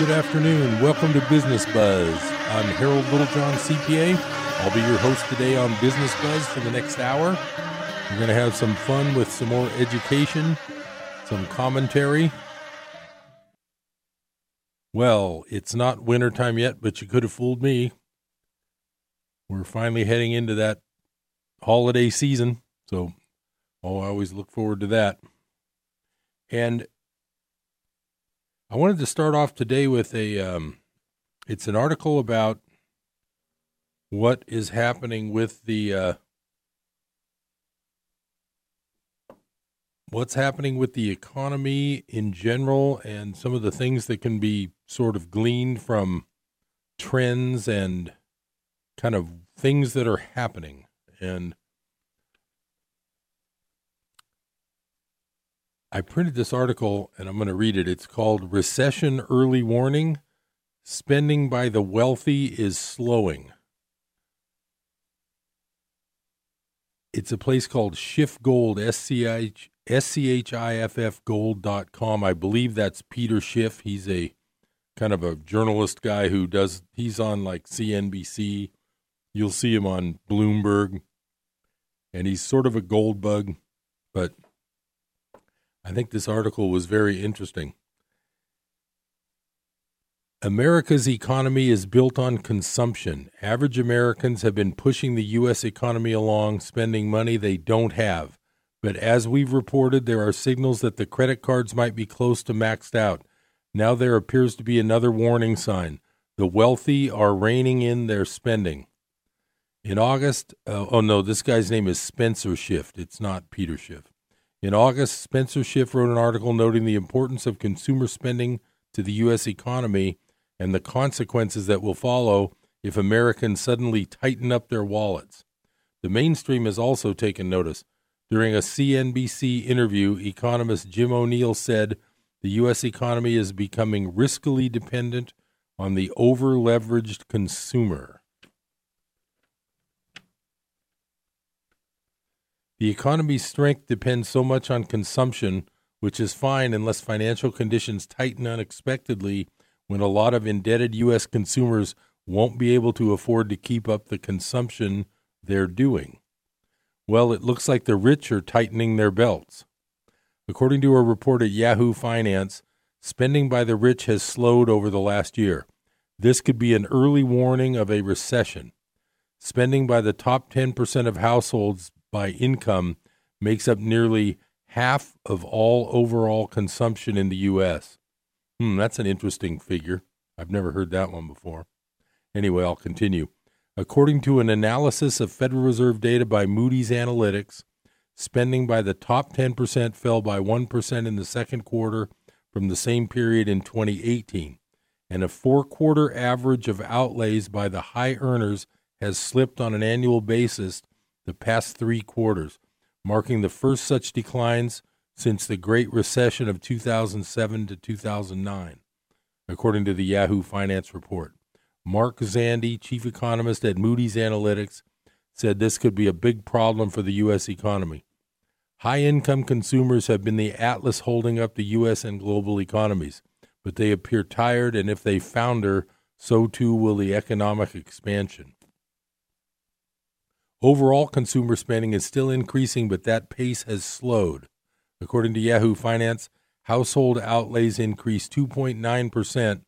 Good afternoon. Welcome to Business Buzz. I'm Harold Littlejohn, CPA. I'll be your host today on Business Buzz for the next hour. We're going to have some fun with some more education, some commentary. Well, it's not wintertime yet, but you could have fooled me. We're finally heading into that holiday season, so oh, I always look forward to that. And I wanted to start off today with a um, it's an article about what is happening with the uh, what's happening with the economy in general and some of the things that can be sort of gleaned from trends and kind of things that are happening. And I printed this article and I'm going to read it. It's called Recession Early Warning Spending by the Wealthy is Slowing. It's a place called Schiff Gold, S-C-H, S-C-H-I-F-F gold.com. I believe that's Peter Schiff. He's a kind of a journalist guy who does, he's on like CNBC. You'll see him on Bloomberg. And he's sort of a gold bug, but – I think this article was very interesting. America's economy is built on consumption. Average Americans have been pushing the U.S. economy along, spending money they don't have. But as we've reported, there are signals that the credit cards might be close to maxed out. Now there appears to be another warning sign. The wealthy are reining in their spending. In August, uh, oh no, this guy's name is Spencer Schiff. It's not Peter Schiff. In August, Spencer Schiff wrote an article noting the importance of consumer spending to the U.S. economy and the consequences that will follow if Americans suddenly tighten up their wallets. The mainstream has also taken notice. During a CNBC interview, economist Jim O'Neill said the U.S. economy is becoming riskily dependent on the over leveraged consumer. The economy's strength depends so much on consumption, which is fine unless financial conditions tighten unexpectedly when a lot of indebted U.S. consumers won't be able to afford to keep up the consumption they're doing. Well, it looks like the rich are tightening their belts. According to a report at Yahoo Finance, spending by the rich has slowed over the last year. This could be an early warning of a recession. Spending by the top 10% of households by income makes up nearly half of all overall consumption in the U.S. Hmm, that's an interesting figure. I've never heard that one before. Anyway, I'll continue. According to an analysis of Federal Reserve data by Moody's Analytics, spending by the top 10% fell by 1% in the second quarter from the same period in 2018, and a four quarter average of outlays by the high earners has slipped on an annual basis the past three quarters, marking the first such declines since the Great Recession of 2007 to 2009, according to the Yahoo Finance report. Mark Zandi, chief economist at Moody's Analytics, said this could be a big problem for the U.S. economy. High income consumers have been the atlas holding up the U.S. and global economies, but they appear tired, and if they founder, so too will the economic expansion. Overall consumer spending is still increasing, but that pace has slowed. According to Yahoo Finance, household outlays increased 2.9%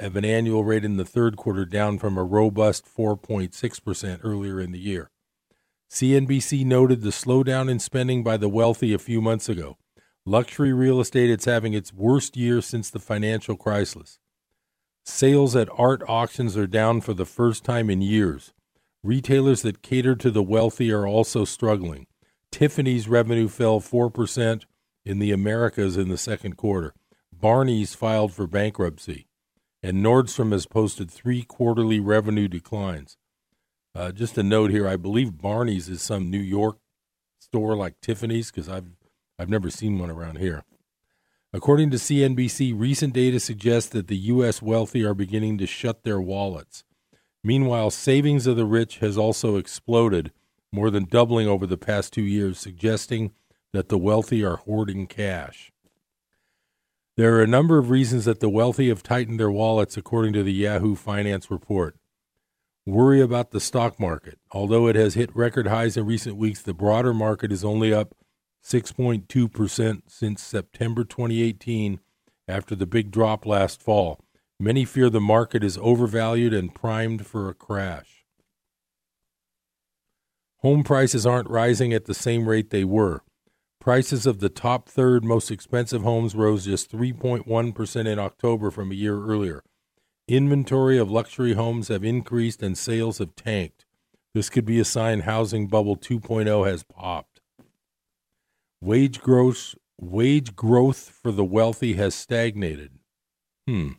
of an annual rate in the third quarter, down from a robust 4.6% earlier in the year. CNBC noted the slowdown in spending by the wealthy a few months ago. Luxury real estate is having its worst year since the financial crisis. Sales at art auctions are down for the first time in years. Retailers that cater to the wealthy are also struggling. Tiffany's revenue fell 4% in the Americas in the second quarter. Barney's filed for bankruptcy. And Nordstrom has posted three quarterly revenue declines. Uh, just a note here, I believe Barney's is some New York store like Tiffany's because I've I've never seen one around here. According to CNBC, recent data suggests that the U.S. wealthy are beginning to shut their wallets. Meanwhile, savings of the rich has also exploded, more than doubling over the past two years, suggesting that the wealthy are hoarding cash. There are a number of reasons that the wealthy have tightened their wallets, according to the Yahoo Finance report. Worry about the stock market. Although it has hit record highs in recent weeks, the broader market is only up 6.2% since September 2018 after the big drop last fall. Many fear the market is overvalued and primed for a crash. Home prices aren't rising at the same rate they were. Prices of the top third most expensive homes rose just 3.1% in October from a year earlier. Inventory of luxury homes have increased and sales have tanked. This could be a sign housing bubble 2.0 has popped. Wage growth wage growth for the wealthy has stagnated. Hmm.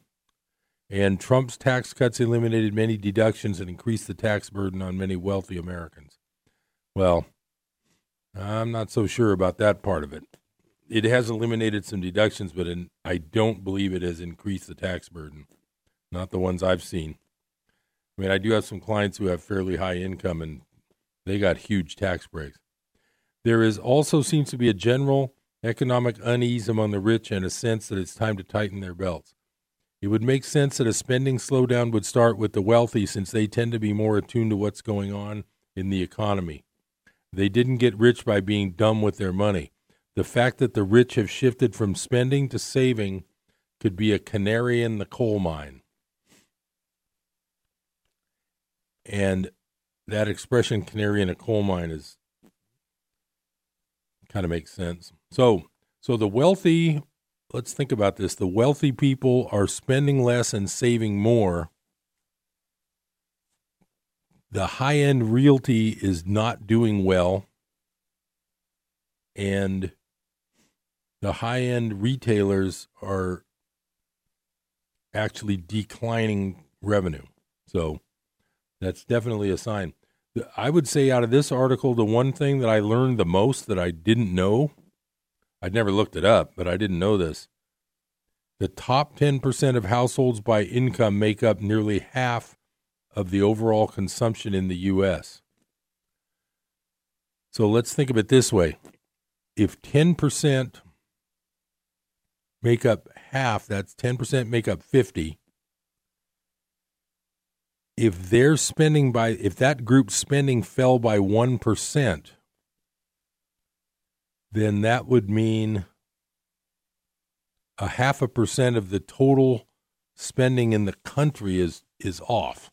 And Trump's tax cuts eliminated many deductions and increased the tax burden on many wealthy Americans. Well, I'm not so sure about that part of it. It has eliminated some deductions, but in, I don't believe it has increased the tax burden. Not the ones I've seen. I mean, I do have some clients who have fairly high income and they got huge tax breaks. There is also seems to be a general economic unease among the rich and a sense that it's time to tighten their belts. It would make sense that a spending slowdown would start with the wealthy since they tend to be more attuned to what's going on in the economy. They didn't get rich by being dumb with their money. The fact that the rich have shifted from spending to saving could be a canary in the coal mine. And that expression, canary in a coal mine, is kind of makes sense. So, so the wealthy, let's think about this. The wealthy people are spending less and saving more the high end realty is not doing well, and the high end retailers are actually declining revenue. So that's definitely a sign. I would say out of this article, the one thing that I learned the most that I didn't know, I'd never looked it up, but I didn't know this. The top 10% of households by income make up nearly half of the overall consumption in the U.S. So let's think of it this way if 10% make up half, that's 10% make up 50. If their spending by, if that group's spending fell by 1%, then that would mean a half a percent of the total spending in the country is is off.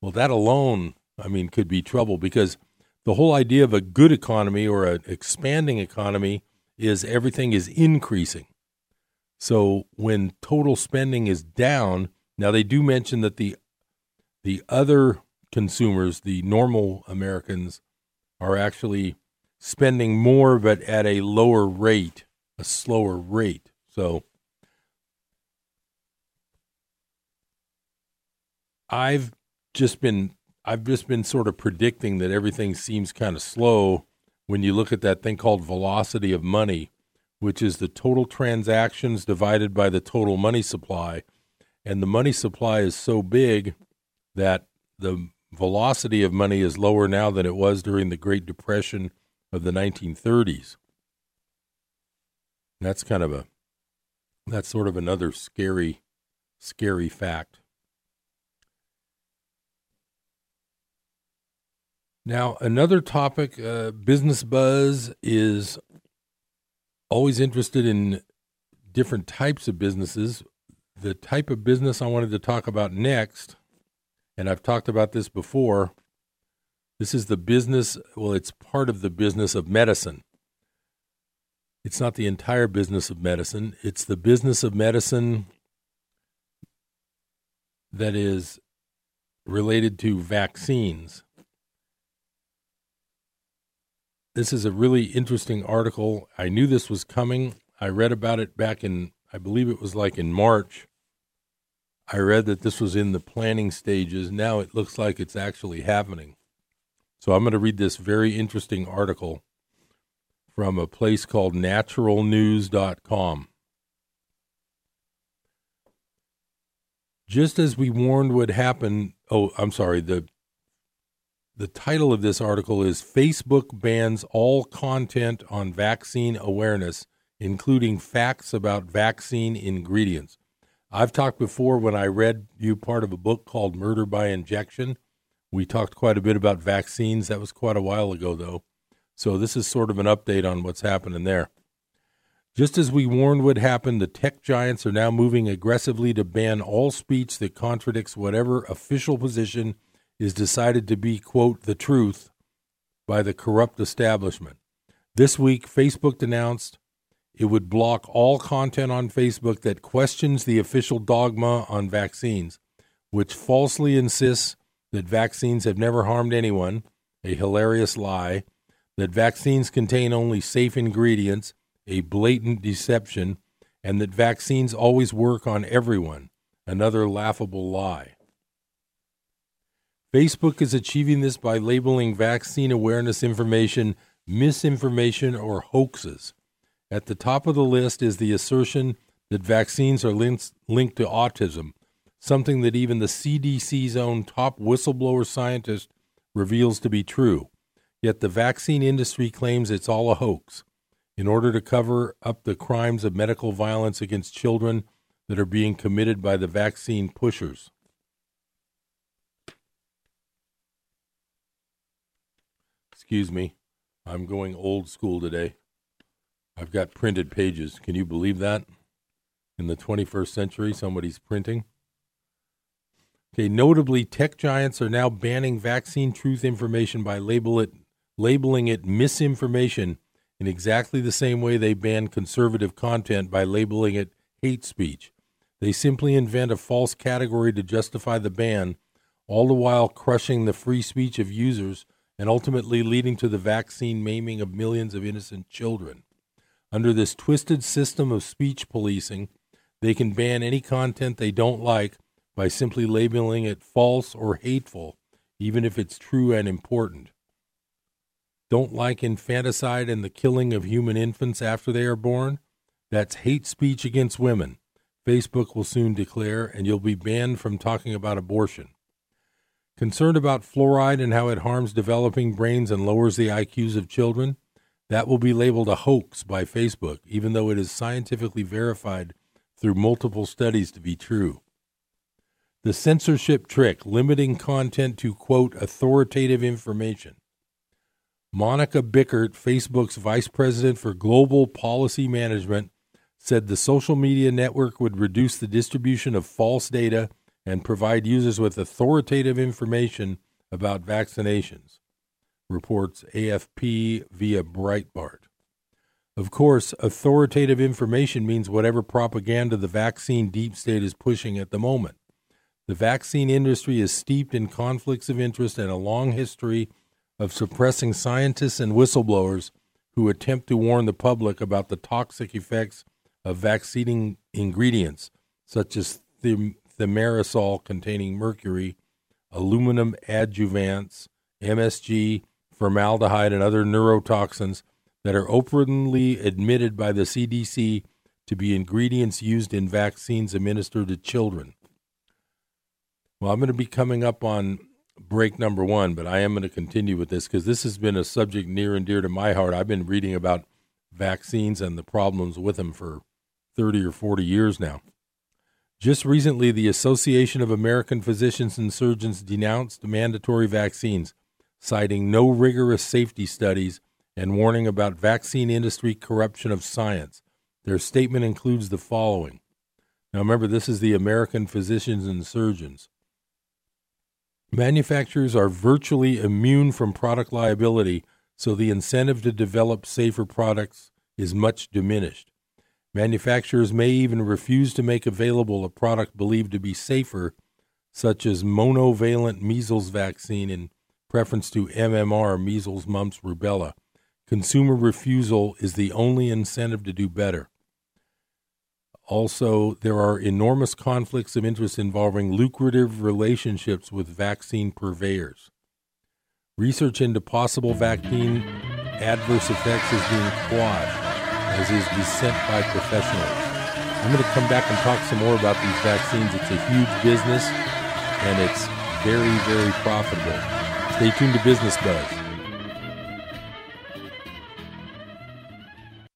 Well, that alone, I mean, could be trouble because the whole idea of a good economy or an expanding economy is everything is increasing. So when total spending is down, now they do mention that the the other consumers, the normal Americans, are actually spending more but at a lower rate, a slower rate. So I've just been I've just been sort of predicting that everything seems kind of slow when you look at that thing called velocity of money, which is the total transactions divided by the total money supply. And the money supply is so big that the velocity of money is lower now than it was during the Great Depression of the 1930s. That's kind of a that's sort of another scary scary fact. Now, another topic, uh, Business Buzz is always interested in different types of businesses. The type of business I wanted to talk about next, and I've talked about this before, this is the business, well, it's part of the business of medicine. It's not the entire business of medicine, it's the business of medicine that is related to vaccines. This is a really interesting article. I knew this was coming. I read about it back in, I believe it was like in March. I read that this was in the planning stages. Now it looks like it's actually happening. So I'm going to read this very interesting article from a place called naturalnews.com. Just as we warned would happen, oh, I'm sorry, the the title of this article is Facebook bans all content on vaccine awareness, including facts about vaccine ingredients. I've talked before when I read you part of a book called Murder by Injection. We talked quite a bit about vaccines. That was quite a while ago, though. So this is sort of an update on what's happening there. Just as we warned would happen, the tech giants are now moving aggressively to ban all speech that contradicts whatever official position is decided to be, quote, the truth by the corrupt establishment. This week, Facebook announced it would block all content on Facebook that questions the official dogma on vaccines, which falsely insists that vaccines have never harmed anyone, a hilarious lie, that vaccines contain only safe ingredients, a blatant deception, and that vaccines always work on everyone, another laughable lie. Facebook is achieving this by labeling vaccine awareness information misinformation or hoaxes. At the top of the list is the assertion that vaccines are linked, to autism, something that even the CDC's own top whistleblower scientist reveals to be true. Yet the vaccine industry claims it's all a hoax in order to cover up the crimes of medical violence against children that are being committed by the vaccine pushers. Excuse me, I'm going old school today. I've got printed pages. Can you believe that? In the 21st century, somebody's printing. Okay, notably, tech giants are now banning vaccine truth information by label it, labeling it misinformation in exactly the same way they ban conservative content by labeling it hate speech. They simply invent a false category to justify the ban, all the while crushing the free speech of users and ultimately leading to the vaccine maiming of millions of innocent children. Under this twisted system of speech policing, they can ban any content they don't like by simply labeling it false or hateful, even if it's true and important don't like infanticide and the killing of human infants after they are born? That's hate speech against women. Facebook will soon declare, and you'll be banned from talking about abortion. Concerned about fluoride and how it harms developing brains and lowers the IQs of children? That will be labeled a hoax by Facebook, even though it is scientifically verified through multiple studies to be true. The censorship trick, limiting content to, quote, authoritative information. Monika Bickert, Facebook's vice president for global policy management, said the social media network would reduce the distribution of false data and provide users with authoritative information about vaccinations, reports AFP via Breitbart. Of course, authoritative information means whatever propaganda the vaccine deep state is pushing at the moment. The vaccine industry is steeped in conflicts of interest and a long history of suppressing scientists and whistleblowers who attempt to warn the public about the toxic effects of vaccine ingredients, such as thimerosal containing mercury, aluminum adjuvants, MSG, formaldehyde, and other neurotoxins that are openly admitted by the CDC to be ingredients used in vaccines administered to children. Well, I'm going to be coming up on break number one, but I am going to continue with this because this has been a subject near and dear to my heart. I've been reading about vaccines and the problems with them for 30 or 40 years now. Just recently, the Association of American Physicians and Surgeons denounced mandatory vaccines, citing no rigorous safety studies and warning about vaccine industry corruption of science. Their statement includes the following. Now, remember, this is the American Physicians and Surgeons. Manufacturers are virtually immune from product liability, so the incentive to develop safer products is much diminished. Manufacturers may even refuse to make available a product believed to be safer, such as monovalent measles vaccine in preference to MMR, measles, mumps, rubella. Consumer refusal is the only incentive to do better. Also, there are enormous conflicts of interest involving lucrative relationships with vaccine purveyors. Research into possible vaccine adverse effects is being quashed, as is dissent by professionals. I'm going to come back and talk some more about these vaccines. It's a huge business and it's very, very profitable. Stay tuned to Business Buzz.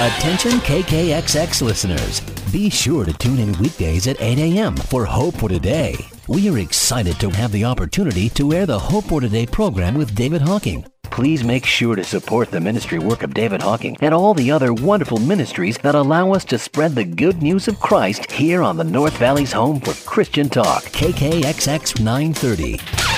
Attention KKXX listeners. Be sure to tune in weekdays at 8 a.m. for Hope for Today. We are excited to have the opportunity to air the Hope for Today program with David Hocking. Please make sure to support the ministry work of David Hocking and all the other wonderful ministries that allow us to spread the good news of Christ here on the North Valley's home for Christian Talk, KKXX 930.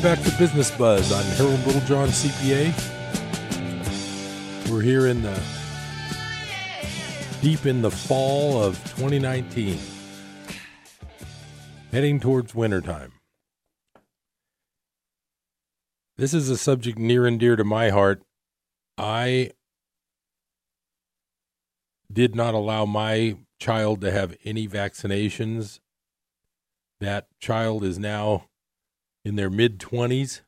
Welcome back to Business Buzz. I'm Harold Littlejohn, CPA. We're here in the deep in the fall of 2019, heading towards wintertime. This is a subject near and dear to my heart. I did not allow my child to have any vaccinations. That child is now in their mid 20s,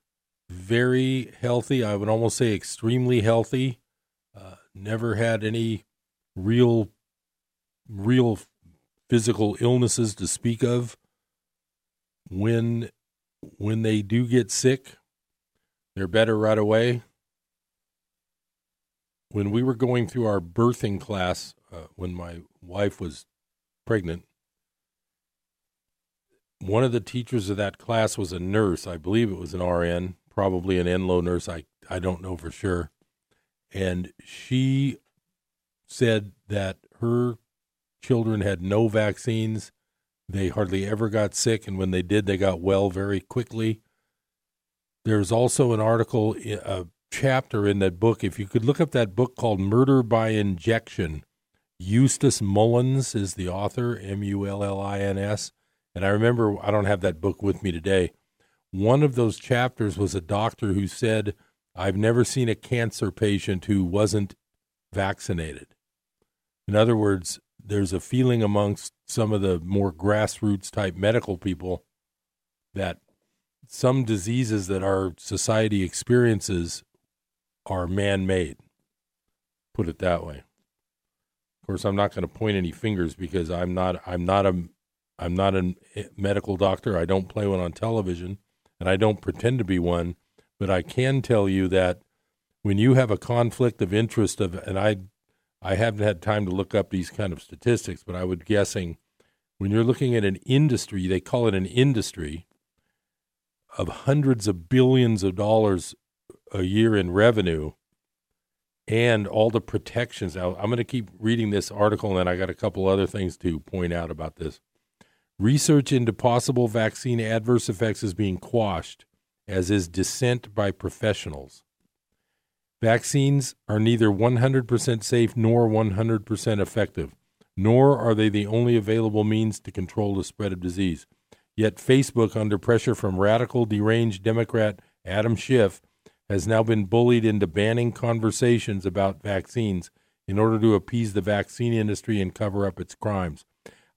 very healthy. I would almost say extremely healthy. Uh, never had any real, real physical illnesses to speak of. When when they do get sick, they're better right away. When we were going through our birthing class, uh, when my wife was pregnant, one of the teachers of that class was a nurse. I believe it was an RN, probably an Enloe nurse. I, I don't know for sure. And she said that her children had no vaccines. They hardly ever got sick. And when they did, they got well very quickly. There's also an article, a chapter in that book. If you could look up that book called Murder by Injection, Eustace Mullins is the author, M U L L I N S and I remember, I don't have that book with me today. One of those chapters was a doctor who said, I've never seen a cancer patient who wasn't vaccinated. In other words, there's a feeling amongst some of the more grassroots type medical people that some diseases that our society experiences are man made. Put it that way. Of course, I'm not going to point any fingers because I'm not I'm not a I'm not a eh, medical doctor. I don't play one on television, and I don't pretend to be one. But I can tell you that when you have a conflict of interest of, and I, I haven't had time to look up these kind of statistics, but I would guessing when you're looking at an industry, they call it an industry of hundreds of billions of dollars a year in revenue and all the protections. Now, I'm going to keep reading this article, and then I got a couple other things to point out about this. Research into possible vaccine adverse effects is being quashed, as is dissent by professionals. Vaccines are neither 100% safe nor 100% effective, nor are they the only available means to control the spread of disease. Yet, Facebook, under pressure from radical, deranged Democrat Adam Schiff, has now been bullied into banning conversations about vaccines in order to appease the vaccine industry and cover up its crimes.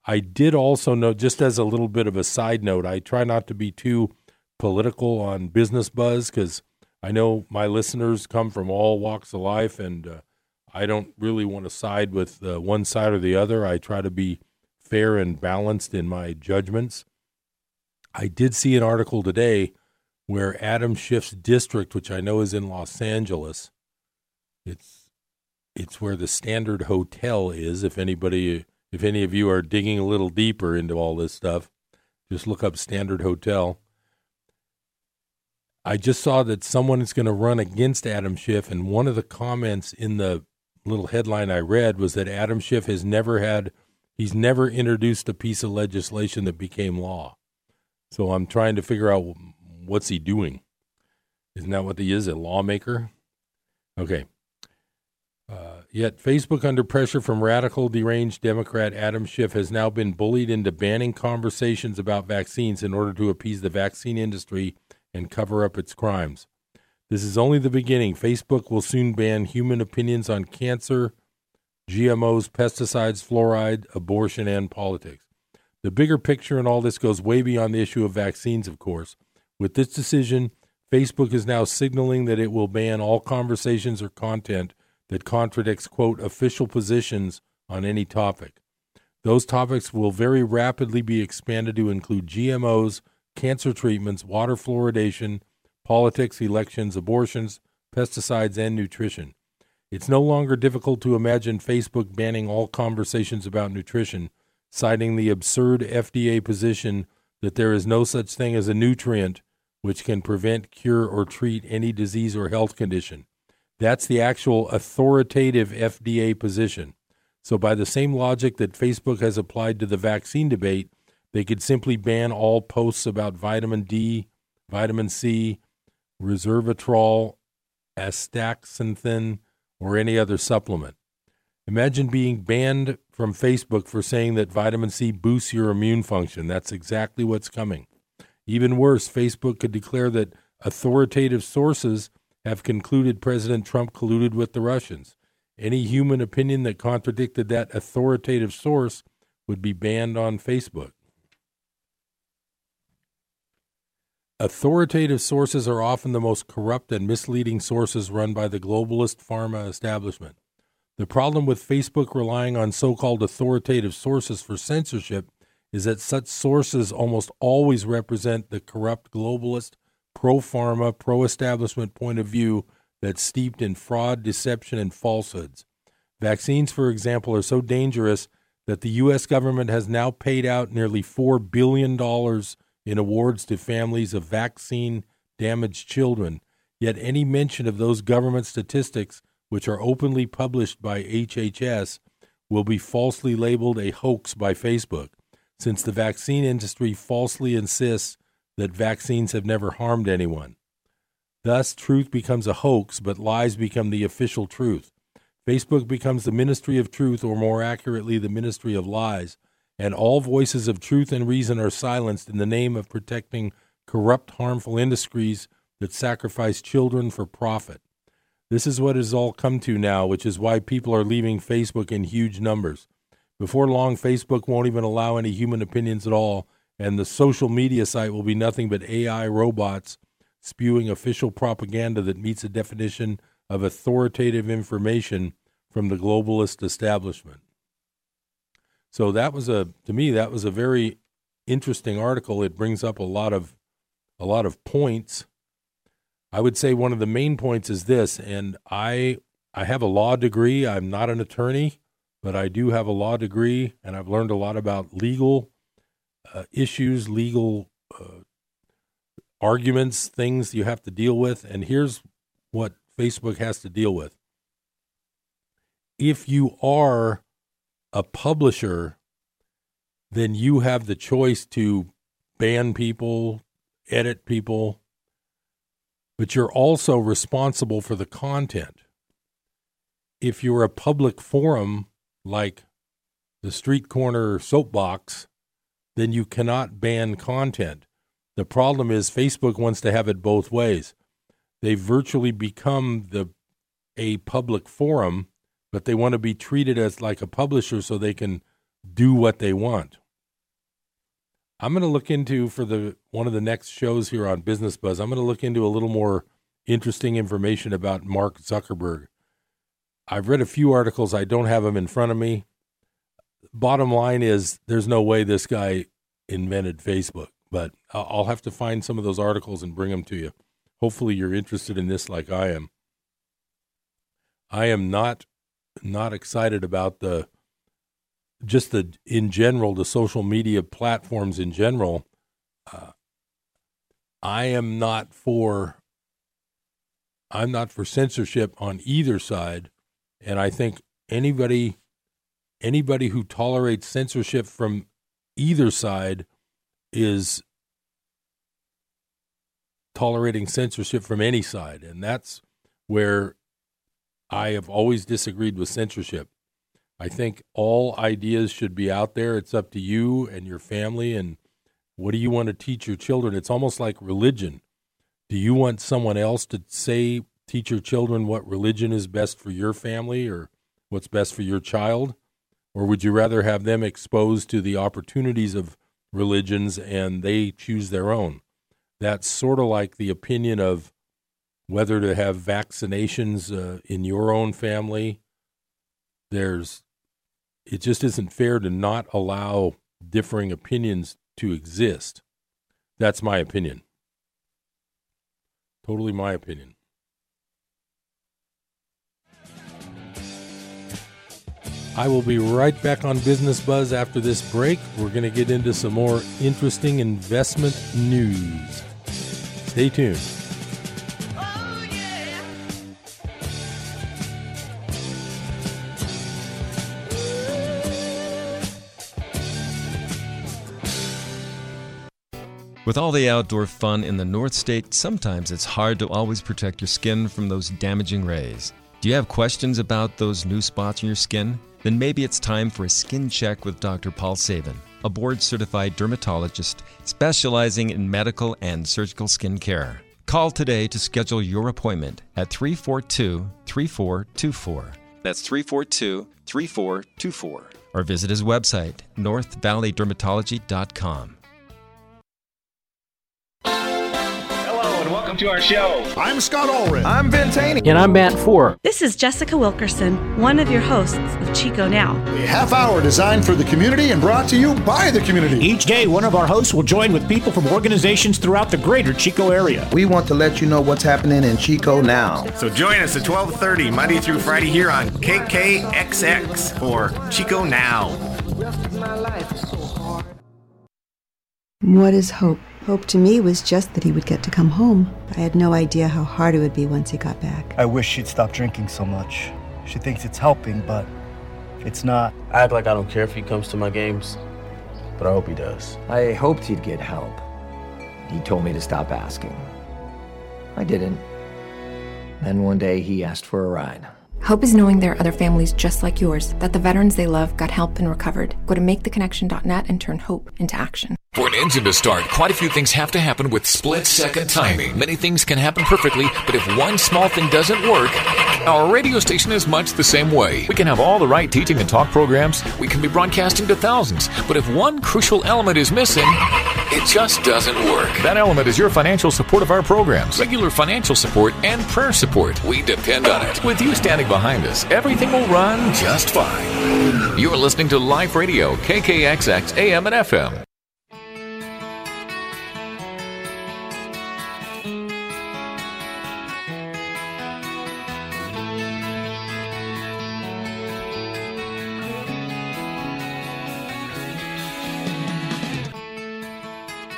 I did also note, just as a little bit of a side note, I try not to be too political on business buzz because I know my listeners come from all walks of life, and uh, I don't really want to side with uh, one side or the other. I try to be fair and balanced in my judgments. I did see an article today where Adam Schiff's district, which I know is in Los Angeles, it's it's where the Standard Hotel is. If anybody, if any of you are digging a little deeper into all this stuff, just look up Standard Hotel. I just saw that someone is going to run against Adam Schiff, and one of the comments in the little headline I read was that Adam Schiff has never had, he's never introduced a piece of legislation that became law. So I'm trying to figure out what's he doing. Isn't that what he is, a lawmaker? Okay. Uh, yet, Facebook, under pressure from radical, deranged Democrat Adam Schiff, has now been bullied into banning conversations about vaccines in order to appease the vaccine industry and cover up its crimes. This is only the beginning. Facebook will soon ban human opinions on cancer, GMOs, pesticides, fluoride, abortion, and politics. The bigger picture in all this goes way beyond the issue of vaccines, of course. With this decision, Facebook is now signaling that it will ban all conversations or content that contradicts, quote, official positions on any topic. Those topics will very rapidly be expanded to include GMOs, cancer treatments, water fluoridation, politics, elections, abortions, pesticides, and nutrition. It's no longer difficult to imagine Facebook banning all conversations about nutrition, citing the absurd FDA position that there is no such thing as a nutrient which can prevent, cure, or treat any disease or health condition. That's the actual authoritative FDA position. So, by the same logic that Facebook has applied to the vaccine debate, they could simply ban all posts about vitamin D, vitamin C, resveratrol, astaxanthin, or any other supplement. Imagine being banned from Facebook for saying that vitamin C boosts your immune function. That's exactly what's coming. Even worse, Facebook could declare that authoritative sources have concluded President Trump colluded with the Russians. Any human opinion that contradicted that authoritative source would be banned on Facebook. Authoritative sources are often the most corrupt and misleading sources run by the globalist pharma establishment. The problem with Facebook relying on so called authoritative sources for censorship is that such sources almost always represent the corrupt globalist, pro pharma, pro establishment point of view that's steeped in fraud, deception, and falsehoods. Vaccines, for example, are so dangerous that the U.S. government has now paid out nearly $4 billion in awards to families of vaccine damaged children. Yet any mention of those government statistics, which are openly published by HHS, will be falsely labeled a hoax by Facebook, since the vaccine industry falsely insists that vaccines have never harmed anyone. Thus, truth becomes a hoax, but lies become the official truth. Facebook becomes the ministry of truth, or more accurately, the ministry of lies, and all voices of truth and reason are silenced in the name of protecting corrupt, harmful industries that sacrifice children for profit. This is what has all come to now, which is why people are leaving Facebook in huge numbers. Before long, Facebook won't even allow any human opinions at all, and the social media site will be nothing but AI robots spewing official propaganda that meets the definition of authoritative information from the globalist establishment. So that was a to me that was a very interesting article. It brings up a lot of a lot of points. I would say one of the main points is this, and I I have a law degree. I'm not an attorney, but I do have a law degree, and I've learned a lot about legal uh, issues, legal uh, arguments, things you have to deal with. And here's what Facebook has to deal with. If you are a publisher, then you have the choice to ban people, edit people, but you're also responsible for the content. If you're a public forum like the street corner soapbox, then you cannot ban content. The problem is Facebook wants to have it both ways. They've virtually become the a public forum but they want to be treated as like a publisher so they can do what they want. I'm going to look into for the one of the next shows here on Business Buzz. I'm going to look into a little more interesting information about Mark Zuckerberg. I've read a few articles. I don't have them in front of me. Bottom line is there's no way this guy invented Facebook, But I'll have to find some of those articles and bring them to you. Hopefully, you're interested in this like I am. I am not not excited about the just the in general the social media platforms in general. Uh, I am not for I'm not for censorship on either side, and I think anybody anybody who tolerates censorship from either side is tolerating censorship from any side, and that's where I have always disagreed with censorship. I think all ideas should be out there. It's up to you and your family and what do you want to teach your children? It's almost like religion. Do you want someone else to say teach your children what religion is best for your family or what's best for your child? Or would you rather have them exposed to the opportunities of religions and they choose their own? That's sort of like the opinion of whether to have vaccinations uh, in your own family. There's, it just isn't fair to not allow differing opinions to exist. That's my opinion. Totally my opinion. I will be right back on Business Buzz after this break. We're going to get into some more interesting investment news. Stay tuned. With all the outdoor fun in the North State, sometimes it's hard to always protect your skin from those damaging rays. Do you have questions about those new spots on your skin? Then maybe it's time for a skin check with Dr. Paul Sabin, a board certified dermatologist specializing in medical and surgical skin care. Call today to schedule your appointment at 342 3424. That's 342 3424. Or visit his website, northvalleydermatology.com. and welcome to our show. I'm Scott Allred. I'm Ben Taney. And I'm Matt Four. This is Jessica Wilkerson, one of your hosts of Chico Now. A half hour designed for the community and brought to you by the community. Each day, one of our hosts will join with people from organizations throughout the greater Chico area. We want to let you know what's happening in Chico now. So join us at 12:30 Monday through Friday here on KKXX for Chico Now. What is hope? Hope to me was just that he would get to come home. I had no idea how hard it would be once he got back. I wish she'd stop drinking so much. She thinks it's helping, but it's not. I act like I don't care if he comes to my games, but I hope he does. I hoped he'd get help. He told me to stop asking. I didn't. Then one day he asked for a ride. Hope is knowing there are other families just like yours, that the veterans they love got help and recovered. Go to maketheconnection.net and turn hope into action. For an engine to start, quite a few things have to happen with split second timing. Many things can happen perfectly, but if one small thing doesn't work, our radio station is much the same way. We can have all the right teaching and talk programs, we can be broadcasting to thousands, but if one crucial element is missing, it just doesn't work. That element is your financial support of our programs, regular financial support, and prayer support. We depend on it. With you standing behind us, everything will run just fine. You're listening to Life Radio, KKXX AM and FM.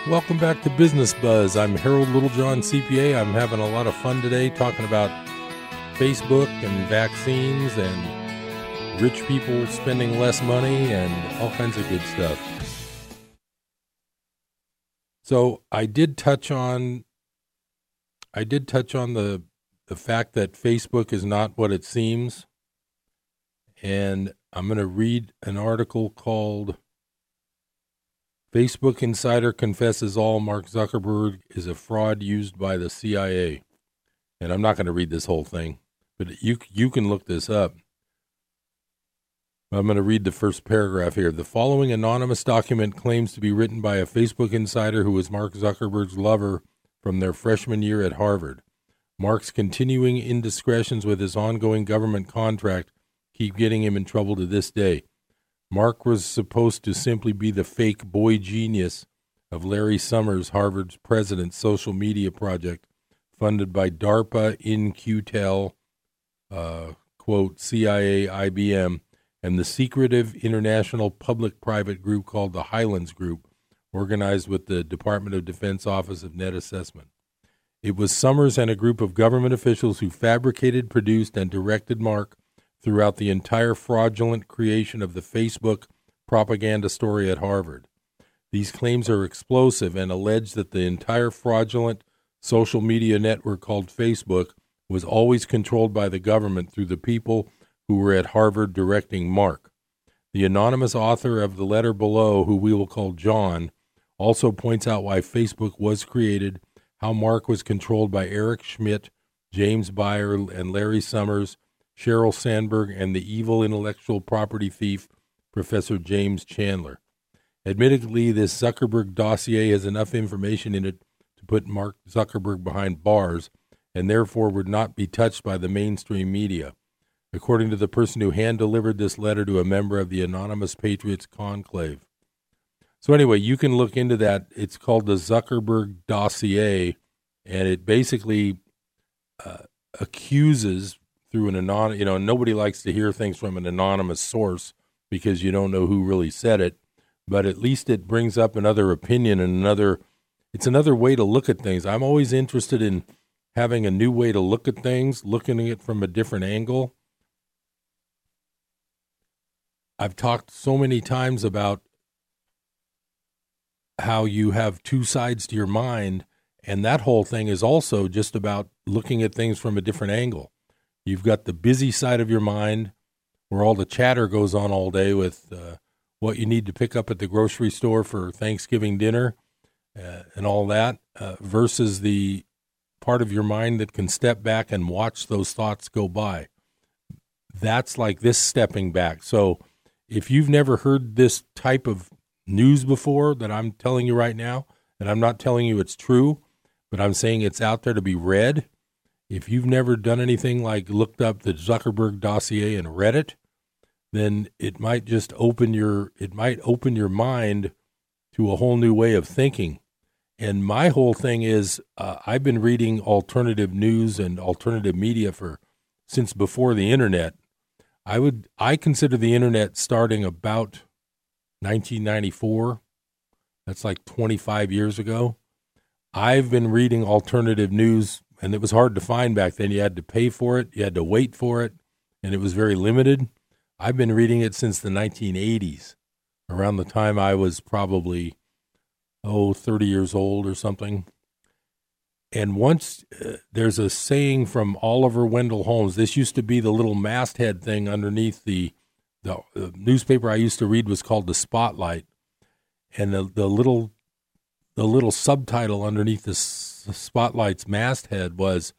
Welcome back to Business Buzz. I'm Harold Littlejohn, CPA. I'm having a lot of fun today talking about Facebook and vaccines and rich people spending less money and all kinds of good stuff. So I did touch on I did touch on the the fact that Facebook is not what it seems. And I'm going to read an article called Facebook insider confesses all Mark Zuckerberg is a fraud used by the CIA. And I'm not going to read this whole thing, but you you can look this up. I'm going to read the first paragraph here. The following anonymous document claims to be written by a Facebook insider who was Mark Zuckerberg's lover from their freshman year at Harvard. Mark's continuing indiscretions with his ongoing government contract keep getting him in trouble to this day. Mark was supposed to simply be the fake boy genius of Larry Summers, Harvard's president's social media project, funded by DARPA, In-Q-Tel, uh, quote, CIA, IBM, and the secretive international public private group called the Highlands Group, organized with the Department of Defense Office of Net Assessment. It was Summers and a group of government officials who fabricated, produced, and directed Mark throughout the entire fraudulent creation of the Facebook propaganda story at Harvard. These claims are explosive and allege that the entire fraudulent social media network called Facebook was always controlled by the government through the people who were at Harvard directing Mark. The anonymous author of the letter below, who we will call John, also points out why Facebook was created, how Mark was controlled by Eric Schmidt, James Breyer, and Larry Summers, Sheryl Sandberg, and the evil intellectual property thief, Professor James Chandler. Admittedly, this Zuckerberg dossier has enough information in it to put Mark Zuckerberg behind bars and therefore would not be touched by the mainstream media. According to the person who hand delivered this letter to a member of the Anonymous Patriots Conclave. So, anyway, you can look into that. It's called the Zuckerberg dossier, and it basically uh, accuses through an anonymous, you know, nobody likes to hear things from an anonymous source because you don't know who really said it, but at least it brings up another opinion and another, it's another way to look at things. I'm always interested in having a new way to look at things, looking at it from a different angle. I've talked so many times about how you have two sides to your mind, and that whole thing is also just about looking at things from a different angle. You've got the busy side of your mind where all the chatter goes on all day with uh, what you need to pick up at the grocery store for Thanksgiving dinner uh, and all that, uh, versus the part of your mind that can step back and watch those thoughts go by. That's like this stepping back. So if you've never heard this type of news before that I'm telling you right now, and I'm not telling you it's true, but I'm saying it's out there to be read. If you've never done anything like looked up the Zuckerberg dossier and read it, then it might just open your it might open your mind to a whole new way of thinking. And my whole thing is uh, I've been reading alternative news and alternative media for since before the internet. I would I consider the internet starting about 1994. That's like 25 years ago. I've been reading alternative news, and it was hard to find back then. You had to pay for it, you had to wait for it, and it was very limited. I've been reading it since the 1980s, around the time I was probably, oh, 30 years old or something. And once uh, there's a saying from Oliver Wendell Holmes, this used to be the little masthead thing underneath the the, the newspaper I used to read was called the Spotlight, and the the little the little subtitle underneath the Spotlight's masthead was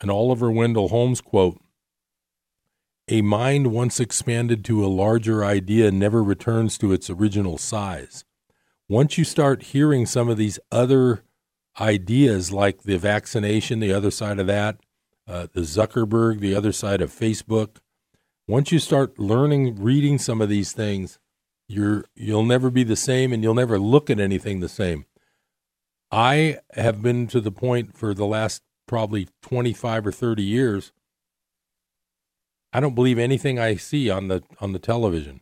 an Oliver Wendell Holmes quote. A mind once expanded to a larger idea never returns to its original size. Once you start hearing some of these other ideas, like the vaccination, the other side of that, uh, the Zuckerberg, the other side of Facebook, once you start learning, reading some of these things, you're you'll never be the same, and you'll never look at anything the same. I have been to the point for the last probably 25 or 30 years. I don't believe anything I see on the on the television.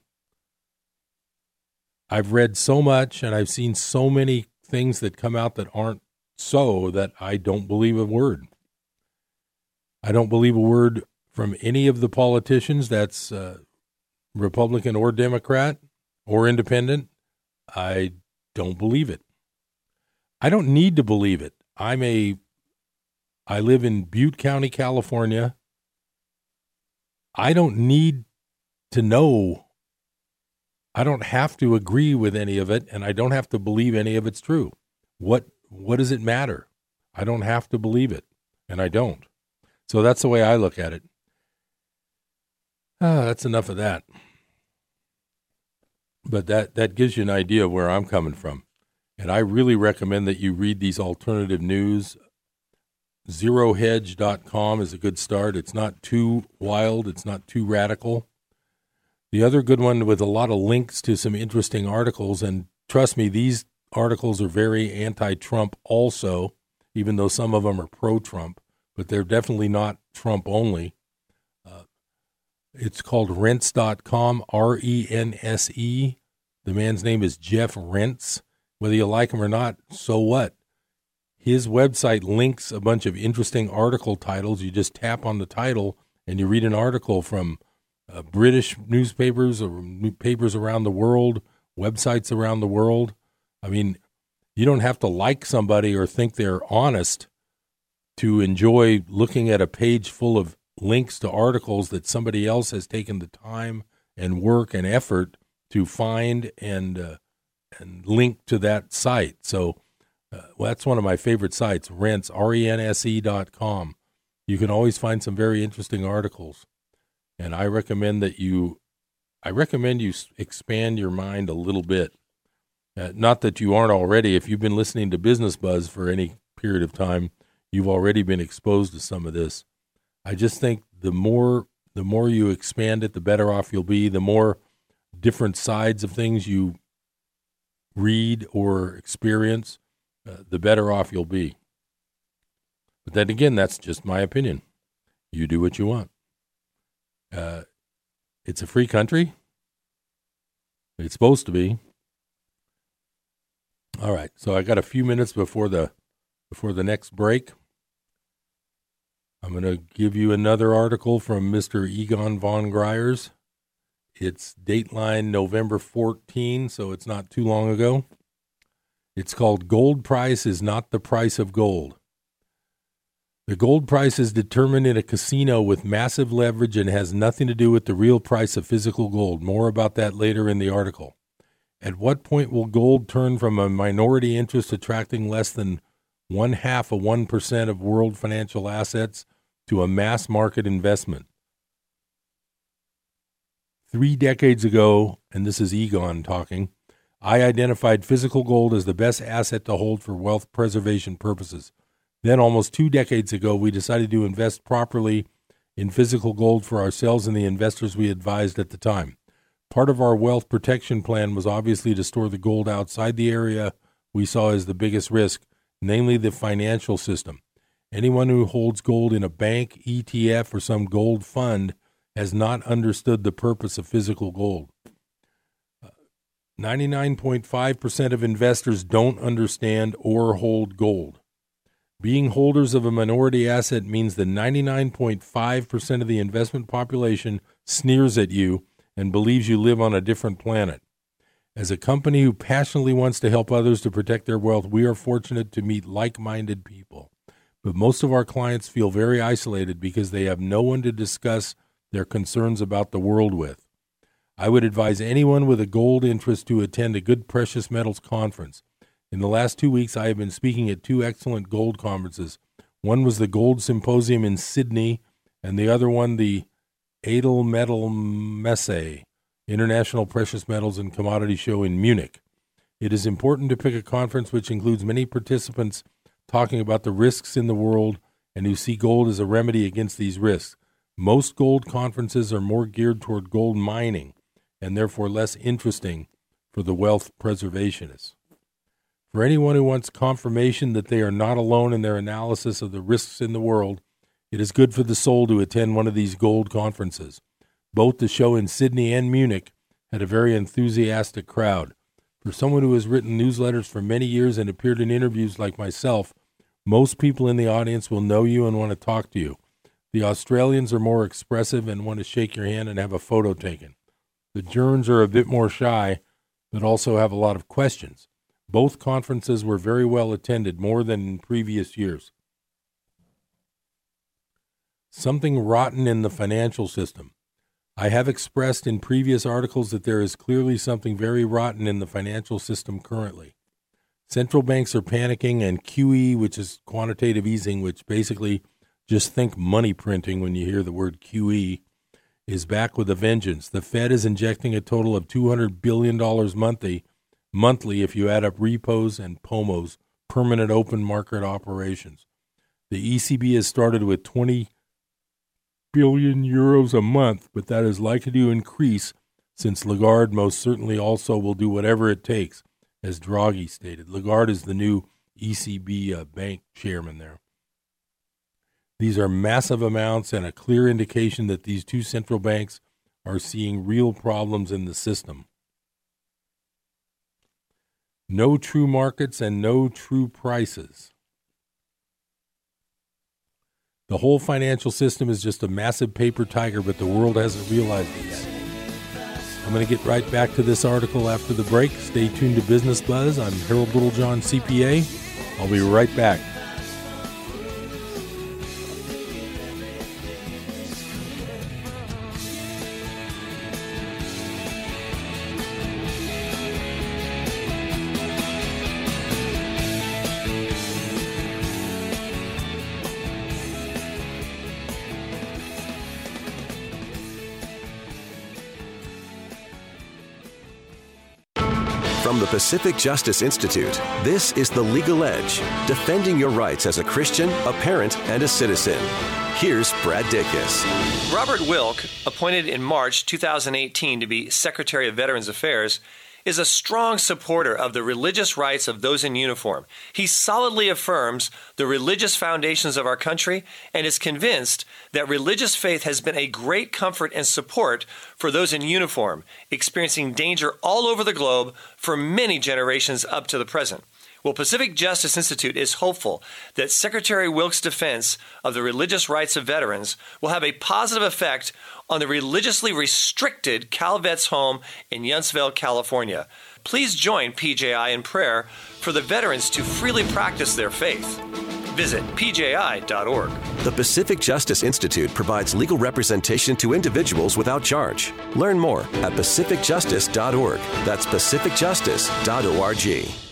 I've read so much and I've seen so many things that come out that aren't so that I don't believe a word. I don't believe a word from any of the politicians that's uh, Republican or Democrat or independent. I don't believe it. I don't need to believe it. I'm a I live in Butte County, California. I don't need to know. I don't have to agree with any of it and I don't have to believe any of it's true. What what does it matter? I don't have to believe it and I don't. So that's the way I look at it. Ah, that's enough of that. But that, that gives you an idea of where I'm coming from. And I really recommend that you read these alternative news. ZeroHedge.com is a good start. It's not too wild, it's not too radical. The other good one with a lot of links to some interesting articles, and trust me, these articles are very anti Trump, also, even though some of them are pro Trump, but they're definitely not Trump only. Uh, it's called rense.com, R E N S E. The man's name is Jeff Rense. Whether you like him or not, so what? His website links a bunch of interesting article titles. You just tap on the title and you read an article from uh, British newspapers or papers around the world, websites around the world. I mean, you don't have to like somebody or think they're honest to enjoy looking at a page full of links to articles that somebody else has taken the time and work and effort to find and uh, and link to that site. So uh, well, that's one of my favorite sites, Rense, R-E-N-S-E dot com. You can always find some very interesting articles. And I recommend that you, I recommend you expand your mind a little bit. Uh, not that you aren't already. If you've been listening to Business Buzz for any period of time, you've already been exposed to some of this. I just think the more the more you expand it, the better off you'll be. The more different sides of things you read or experience, uh, the better off you'll be. But then again, that's just my opinion. You do what you want. Uh, it's a free country. It's supposed to be. All right, so I got a few minutes before the before the next break. I'm going to give you another article from Mr. Egon von Greyerz. It's Dateline November 14, so it's not too long ago. It's called Gold Price is Not the Price of Gold. The gold price is determined in a casino with massive leverage and has nothing to do with the real price of physical gold. More about that later in the article. At what point will gold turn from a minority interest attracting less than one half of 1% of world financial assets to a mass market investment? Three decades ago, and this is Egon talking, I identified physical gold as the best asset to hold for wealth preservation purposes. Then, almost two decades ago, we decided to invest properly in physical gold for ourselves and the investors we advised at the time. Part of our wealth protection plan was obviously to store the gold outside the area we saw as the biggest risk, namely the financial system. Anyone who holds gold in a bank, ETF, or some gold fund has not understood the purpose of physical gold. 99.5% of investors don't understand or hold gold. Being holders of a minority asset means that 99.5% of the investment population sneers at you and believes you live on a different planet. As a company who passionately wants to help others to protect their wealth, we are fortunate to meet like minded people. But most of our clients feel very isolated because they have no one to discuss their concerns about the world with. I would advise anyone with a gold interest to attend a good precious metals conference. In the last two weeks, I have been speaking at two excellent gold conferences. One was the Gold Symposium in Sydney, and the other one, the Edelmetall International Precious Metals and Commodity Show in Munich. It is important to pick a conference which includes many participants talking about the risks in the world and who see gold as a remedy against these risks. Most gold conferences are more geared toward gold mining and therefore less interesting for the wealth preservationists. For anyone who wants confirmation that they are not alone in their analysis of the risks in the world, it is good for the soul to attend one of these gold conferences. Both the show in Sydney and Munich had a very enthusiastic crowd. For someone who has written newsletters for many years and appeared in interviews like myself, most people in the audience will know you and want to talk to you. The Australians are more expressive and want to shake your hand and have a photo taken. The Germans are a bit more shy, but also have a lot of questions. Both conferences were very well attended, more than in previous years. Something rotten in the financial system. I have expressed in previous articles that there is clearly something very rotten in the financial system currently. Central banks are panicking, and QE, which is quantitative easing, which basically just think money printing when you hear the word QE, is back with a vengeance. The Fed is injecting a total of $200 billion monthly, monthly if you add up repos and POMOs, permanent open market operations. The ECB has started with 20 billion euros a month, but that is likely to increase since Lagarde most certainly also will do whatever it takes as Draghi stated. Lagarde is the new ECB uh, bank chairman there. These are massive amounts and a clear indication that these two central banks are seeing real problems in the system. No true markets and no true prices. The whole financial system is just a massive paper tiger, but the world hasn't realized it yet. I'm going to get right back to this article after the break. Stay tuned to Business Buzz. I'm Harold Littlejohn, CPA. I'll be right back. The Pacific Justice Institute, this is The Legal Edge, defending your rights as a Christian, a parent, and a citizen. Here's Brad Dacus. Robert Wilkie, appointed in March 2018 to be Secretary of Veterans Affairs, is a strong supporter of the religious rights of those in uniform. He solidly affirms the religious foundations of our country and is convinced that religious faith has been a great comfort and support for those in uniform, experiencing danger all over the globe for many generations up to the present. Well, Pacific Justice Institute is hopeful that Secretary Wilkie's defense of the religious rights of veterans will have a positive effect on the religiously restricted CalVets home in Yountville, California. Please join PJI in prayer for the veterans to freely practice their faith. Visit pji.org. The Pacific Justice Institute provides legal representation to individuals without charge. Learn more at pacificjustice.org. That's pacificjustice.org.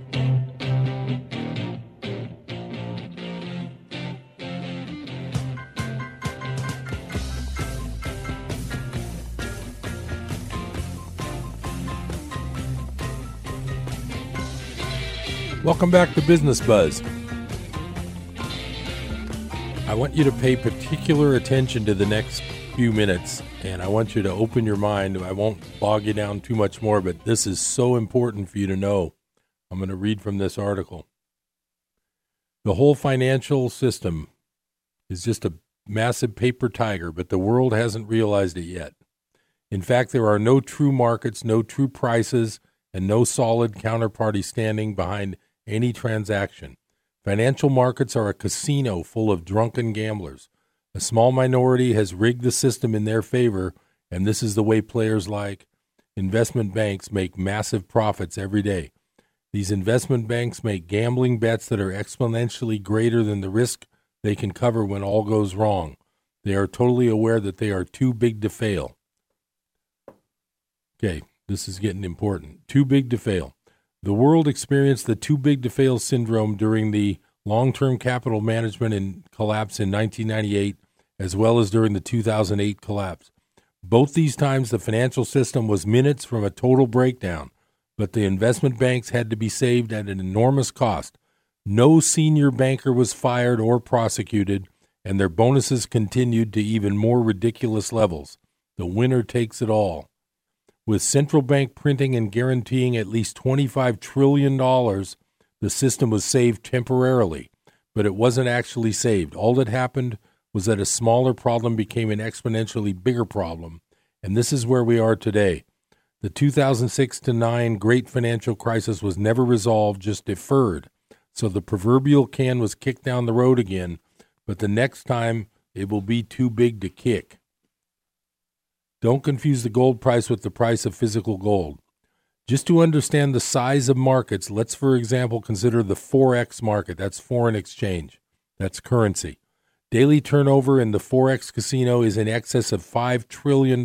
Welcome back to Business Buzz. I want you to pay particular attention to the next few minutes, and I want you to open your mind. I won't bog you down too much more, but this is so important for you to know. I'm going to read from this article. The whole financial system is just a massive paper tiger, but the world hasn't realized it yet. In fact, there are no true markets, no true prices, and no solid counterparty standing behind any transaction. Financial markets are a casino full of drunken gamblers. A small minority has rigged the system in their favor, and this is the way players like investment banks make massive profits every day. These investment banks make gambling bets that are exponentially greater than the risk they can cover when all goes wrong. They are totally aware that they are too big to fail. Okay, this is getting important. Too big to fail. The world experienced the too big to fail syndrome during the long term capital management and collapse in 1998, as well as during the 2008 collapse. Both these times, the financial system was minutes from a total breakdown, but the investment banks had to be saved at an enormous cost. No senior banker was fired or prosecuted, and their bonuses continued to even more ridiculous levels. The winner takes it all with central bank printing and guaranteeing at least $25 trillion, the system was saved temporarily, but it wasn't actually saved. All that happened was that a smaller problem became an exponentially bigger problem, and this is where we are today. The 2006 to 9 great financial crisis was never resolved, just deferred. So the proverbial can was kicked down the road again, but the next time it will be too big to kick. Don't confuse the gold price with the price of physical gold. Just to understand the size of markets, let's, for example, consider the Forex market. That's foreign exchange, that's currency. Daily turnover in the Forex casino is in excess of $5 trillion.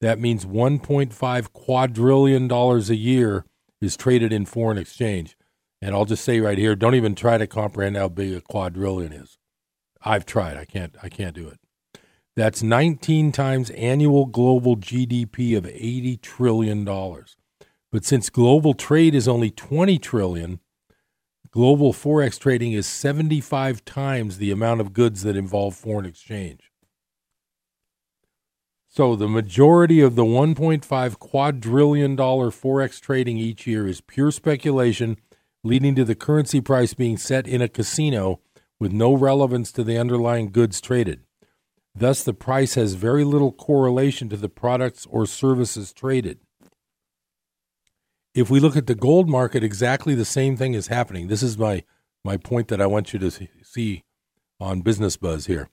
That means $1.5 quadrillion a year is traded in foreign exchange. And I'll just say right here, don't even try to comprehend how big a quadrillion is. I've tried. I can't I can't do it. That's 19 times annual global GDP of 80 trillion dollars. But since global trade is only 20 trillion, global forex trading is 75 times the amount of goods that involve foreign exchange. So the majority of the 1.5 quadrillion dollar forex trading each year is pure speculation leading to the currency price being set in a casino with no relevance to the underlying goods traded. Thus, the price has very little correlation to the products or services traded. If we look at the gold market, exactly the same thing is happening. This is my, my point that I want you to see on Business Buzz here.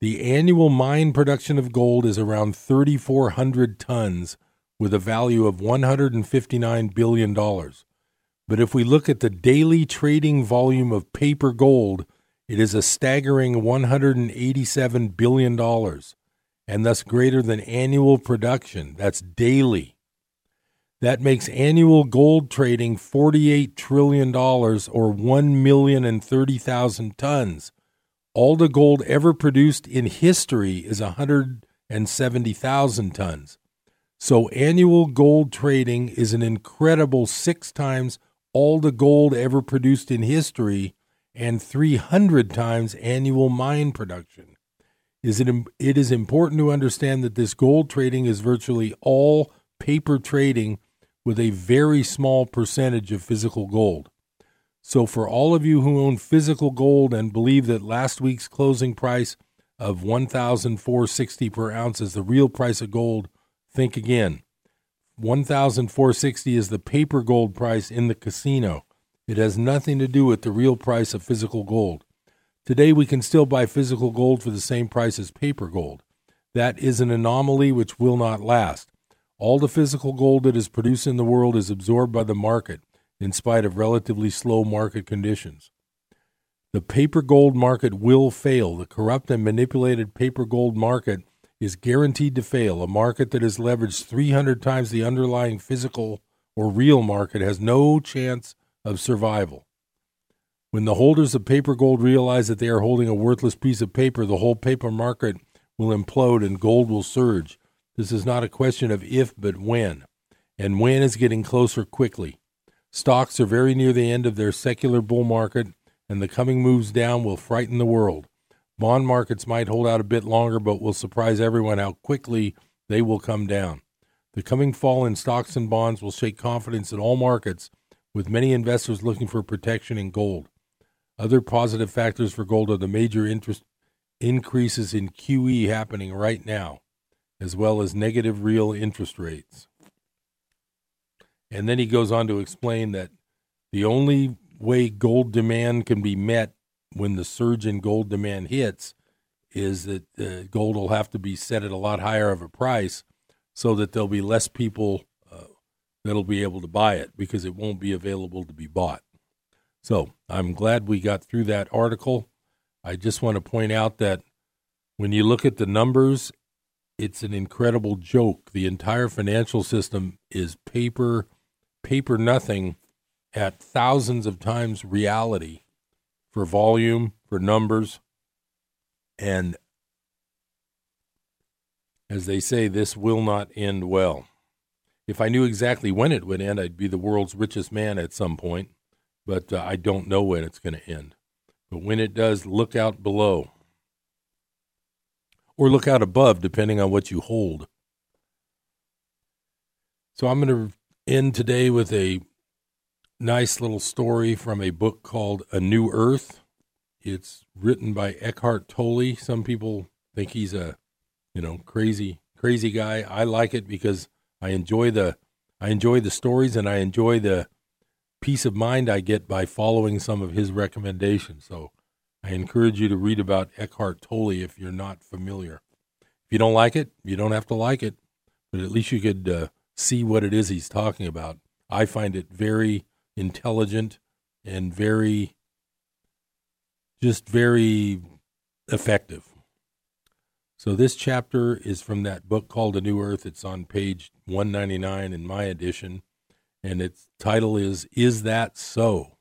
The annual mine production of gold is around 3,400 tons with a value of $159 billion. But if we look at the daily trading volume of paper gold, it is a staggering $187 billion, and thus greater than annual production. That's daily. That makes annual gold trading $48 trillion or 1,030,000 tons. All the gold ever produced in history is 170,000 tons. So annual gold trading is an incredible six times all the gold ever produced in history and 300 times annual mine production. Is it, it is important to understand that this gold trading is virtually all paper trading with a very small percentage of physical gold. So, for all of you who own physical gold and believe that last week's closing price of 1,460 per ounce is the real price of gold, think again. 1,460 is the paper gold price in the casino. It has nothing to do with the real price of physical gold. Today, we can still buy physical gold for the same price as paper gold. That is an anomaly which will not last. All the physical gold that is produced in the world is absorbed by the market in spite of relatively slow market conditions. The paper gold market will fail. The corrupt and manipulated paper gold market is guaranteed to fail. A market that is leveraged 300 times the underlying physical or real market has no chance of survival. When the holders of paper gold realize that they are holding a worthless piece of paper, the whole paper market will implode and gold will surge. This is not a question of if, but when. And when is getting closer quickly. Stocks are very near the end of their secular bull market, and the coming moves down will frighten the world. Bond markets might hold out a bit longer, but will surprise everyone how quickly they will come down. The coming fall in stocks and bonds will shake confidence in all markets, with many investors looking for protection in gold. Other positive factors for gold are the major interest increases in QE happening right now, as well as negative real interest rates. And then he goes on to explain that the only way gold demand can be met when the surge in gold demand hits is that uh, gold will have to be set at a lot higher of a price so that there'll be less people that'll be able to buy it because it won't be available to be bought. So I'm glad we got through that article. I just want to point out that when you look at the numbers, it's an incredible joke. The entire financial system is paper, paper nothing at thousands of times reality for volume, for numbers. And as they say, this will not end well. If I knew exactly when it would end, I'd be the world's richest man at some point, but uh, I don't know when it's going to end. But when it does, look out below or look out above, depending on what you hold. So I'm going to end today with a nice little story from a book called A New Earth. It's written by Eckhart Tolle. Some people think he's a, you know, crazy crazy guy. I like it because I enjoy the I enjoy the stories and I enjoy the peace of mind I get by following some of his recommendations. So I encourage you to read about Eckhart Tolle if you're not familiar. If you don't like it, you don't have to like it, but at least you could uh, see what it is he's talking about. I find it very intelligent and very, just very effective. So this chapter is from that book called A New Earth. It's on page 199 in my edition. and its title is Is That So?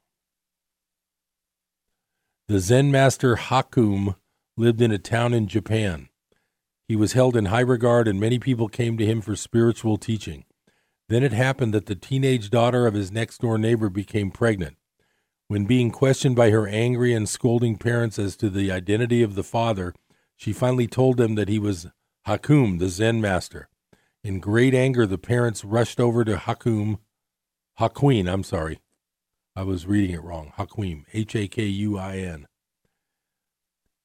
The Zen master Hakum lived in a town in Japan. He was held in high regard, and many people came to him for spiritual teaching. Then it happened that the teenage daughter of his next door neighbor became pregnant. When being questioned by her angry and scolding parents as to the identity of the father, she finally told him that he was Hakum, the Zen master. In great anger, the parents rushed over to Hakum, Hakuin, I'm sorry. I was reading it wrong. Hakuin, H A K U I N.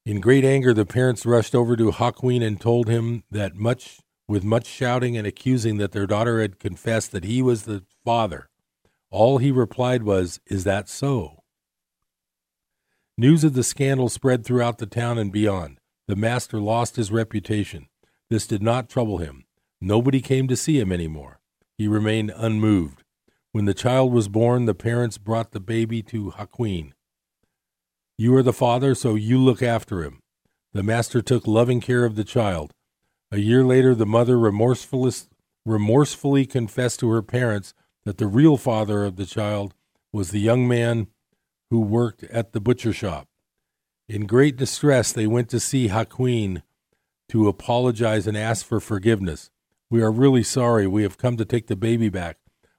In great anger, the parents rushed over to Hakuin and told him that much with much shouting and accusing that their daughter had confessed that he was the father. All he replied was, Is that so? News of the scandal spread throughout the town and beyond. The master lost his reputation. This did not trouble him. Nobody came to see him any more. He remained unmoved. When the child was born, the parents brought the baby to Hakuin. You are the father, so you look after him. The master took loving care of the child. A year later, the mother remorsefully confessed to her parents that the real father of the child was the young man who worked at the butcher shop. In great distress, they went to see Hakuin to apologize and ask for forgiveness. We are really sorry. We have come to take the baby back.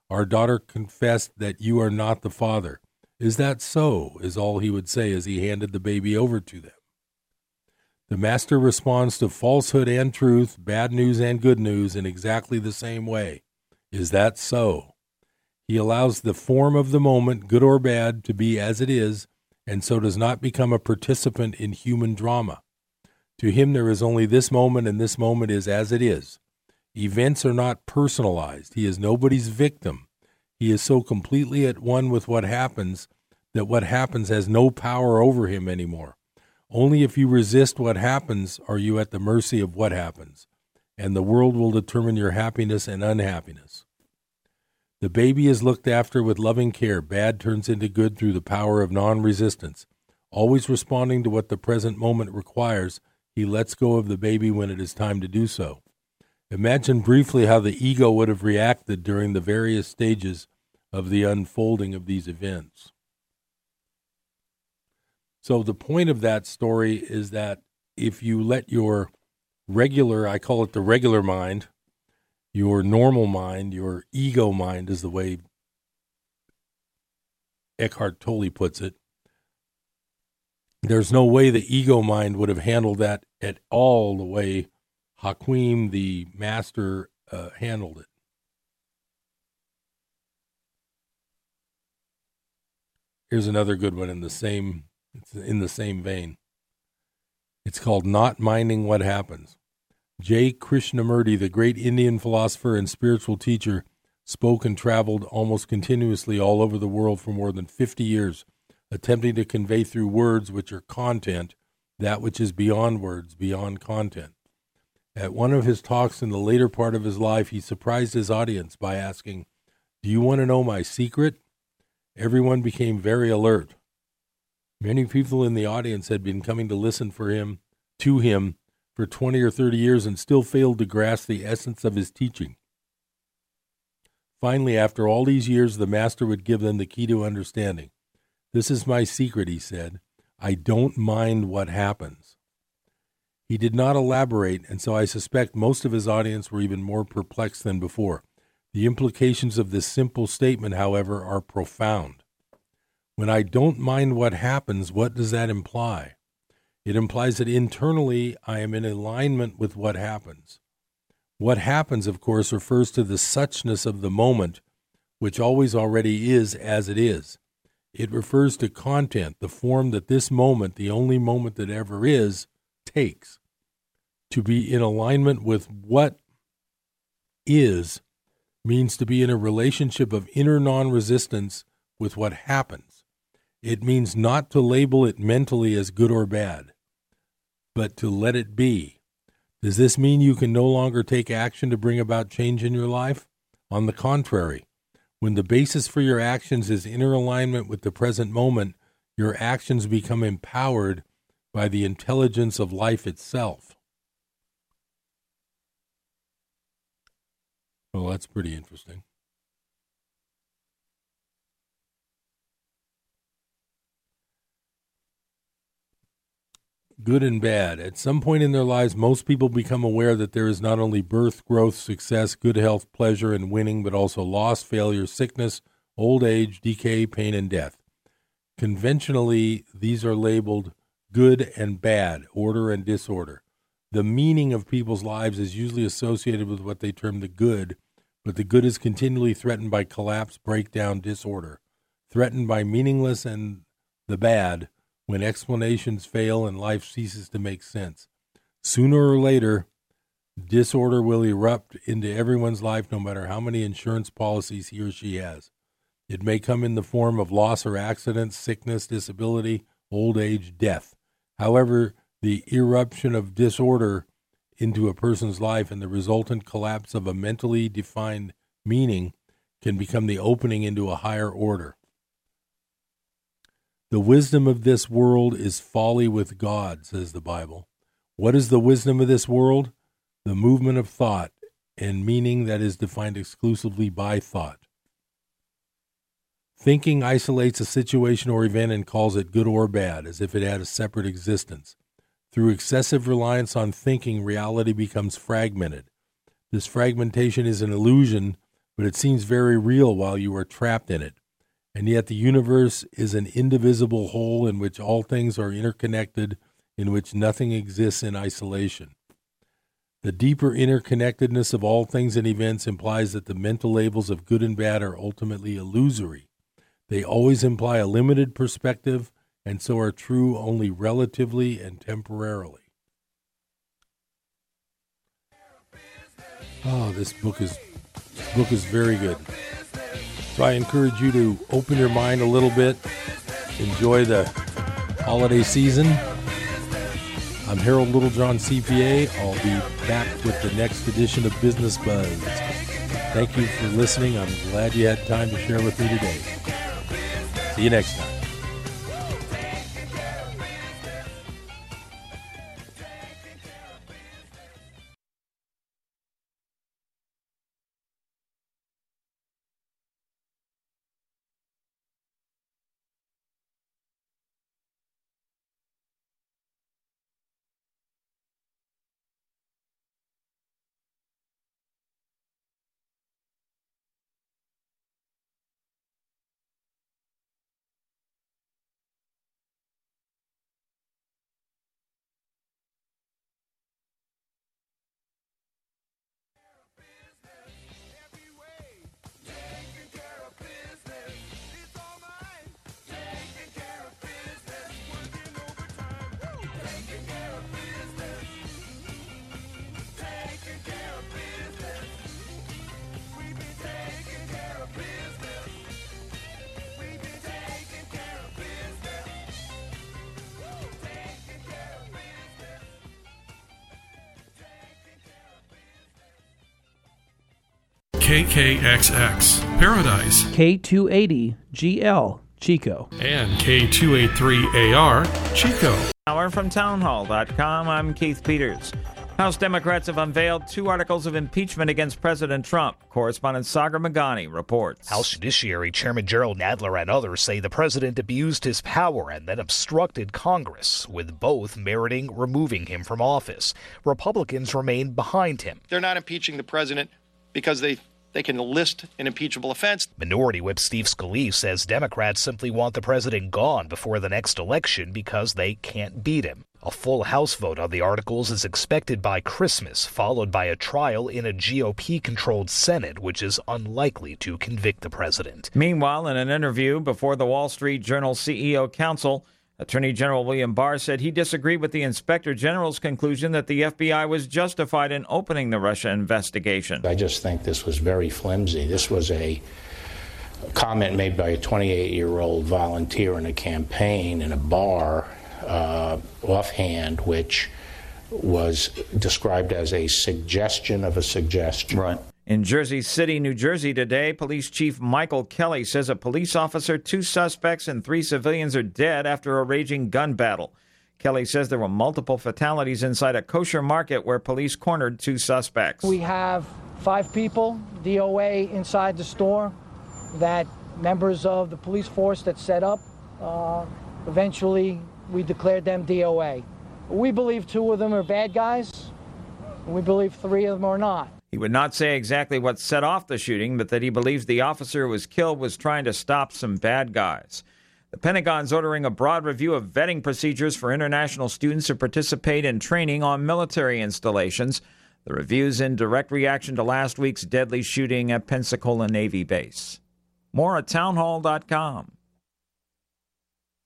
Our daughter confessed that you are not the father. Is that so? is all he would say as he handed the baby over to them. The master responds to falsehood and truth, bad news and good news in exactly the same way. Is that so? He allows the form of the moment, good or bad, to be as it is, and so does not become a participant in human drama. To him, there is only this moment, and this moment is as it is. Events are not personalized. He is nobody's victim. He is so completely at one with what happens that what happens has no power over him anymore. Only if you resist what happens are you at the mercy of what happens, and the world will determine your happiness and unhappiness. The baby is looked after with loving care. Bad turns into good through the power of non resistance. Always responding to what the present moment requires, he lets go of the baby when it is time to do so. Imagine briefly how the ego would have reacted during the various stages of the unfolding of these events. So the point of that story is that if you let your regular, I call it the regular mind, your normal mind, your ego mind is the way Eckhart Tolle puts it. There's no way the ego mind would have handled that at all the way Hakim, the master, uh, handled it. Here's another good one in the same it's in the same vein. It's called Not Minding What Happens. J. Krishnamurti, the great Indian philosopher and spiritual teacher, spoke and traveled almost continuously all over the world for more than 50 years, attempting to convey through words, which are content, that which is beyond words, beyond content. At one of his talks in the later part of his life, he surprised his audience by asking, Do you want to know my secret? Everyone became very alert. Many people in the audience had been coming to listen for him to him for 20 or 30 years and still failed to grasp the essence of his teaching. Finally, after all these years, the master would give them the key to understanding. This is my secret, he said. I don't mind what happens. He did not elaborate, and so I suspect most of his audience were even more perplexed than before. The implications of this simple statement, however, are profound. When I don't mind what happens, what does that imply? It implies that internally I am in alignment with what happens. What happens, of course, refers to the suchness of the moment, which always already is as it is. It refers to content, the form that this moment, the only moment that ever is, takes. To be in alignment with what is means to be in a relationship of inner non resistance with what happens. It means not to label it mentally as good or bad, but to let it be. Does this mean you can no longer take action to bring about change in your life? On the contrary, when the basis for your actions is inner alignment with the present moment, your actions become empowered by the intelligence of life itself. Well, that's pretty interesting. Good and bad. At some point in their lives, most people become aware that there is not only birth, growth, success, good health, pleasure, and winning, but also loss, failure, sickness, old age, decay, pain, and death. Conventionally, these are labeled good and bad, order and disorder. The meaning of people's lives is usually associated with what they term the good, but the good is continually threatened by collapse, breakdown, disorder, threatened by meaningless and the bad when explanations fail and life ceases to make sense. Sooner or later, disorder will erupt into everyone's life no matter how many insurance policies he or she has. It may come in the form of loss or accident, sickness, disability, old age, death. However, the eruption of disorder into a person's life and the resultant collapse of a mentally defined meaning can become the opening into a higher order. The wisdom of this world is folly with God, says the Bible. What is the wisdom of this world? The movement of thought and meaning that is defined exclusively by thought. Thinking isolates a situation or event and calls it good or bad, as if it had a separate existence. Through excessive reliance on thinking, reality becomes fragmented. This fragmentation is an illusion, but it seems very real while you are trapped in it and yet the universe is an indivisible whole in which all things are interconnected, in which nothing exists in isolation. The deeper interconnectedness of all things and events implies that the mental labels of good and bad are ultimately illusory. They always imply a limited perspective and so are true only relatively and temporarily. Oh, this book is this book is very good. So I encourage you to open your mind a little bit, enjoy the holiday season. I'm Harold Littlejohn, CPA. I'll be back with the next edition of Business Buzz. Thank you for listening. I'm glad you had time to share with me today. See you next time. KKXX Paradise, K280GL Chico, and K283AR Chico. Hour from townhall.com. I'm Keith Peters. House Democrats have unveiled two articles of impeachment against President Trump. Correspondent Sagar Meghani reports. House Judiciary Chairman Jerrold Nadler and others say the president abused his power and then obstructed Congress, with both meriting removing him from office. Republicans remain behind him. They're not impeaching the president because they they can list an impeachable offense. Minority Whip Steve Scalise says Democrats simply want the president gone before the next election because they can't beat him. A full House vote on the articles is expected by Christmas, followed by a trial in a GOP controlled Senate, which is unlikely to convict the president. Meanwhile, in an interview before the Wall Street Journal CEO Council, Attorney General William Barr said he disagreed with the Inspector General's conclusion that the FBI was justified in opening the Russia investigation. I just think this was very flimsy. This was a comment made by a 28 year old volunteer in a campaign in a bar uh, offhand, which was described as a suggestion of a suggestion. Right. In Jersey City, New Jersey today, Police Chief Michael Kelly says a police officer, two suspects, and three civilians are dead after a raging gun battle. Kelly says there were multiple fatalities inside a kosher market where police cornered two suspects. We have five people, DOA, inside the store that members of the police force that set up. Uh, eventually, we declared them DOA. We believe two of them are bad guys, we believe three of them are not. He would not say exactly what set off the shooting, but that he believes the officer who was killed was trying to stop some bad guys. The Pentagon's ordering a broad review of vetting procedures for international students who participate in training on military installations. The review's in direct reaction to last week's deadly shooting at Pensacola Navy Base. More at townhall.com.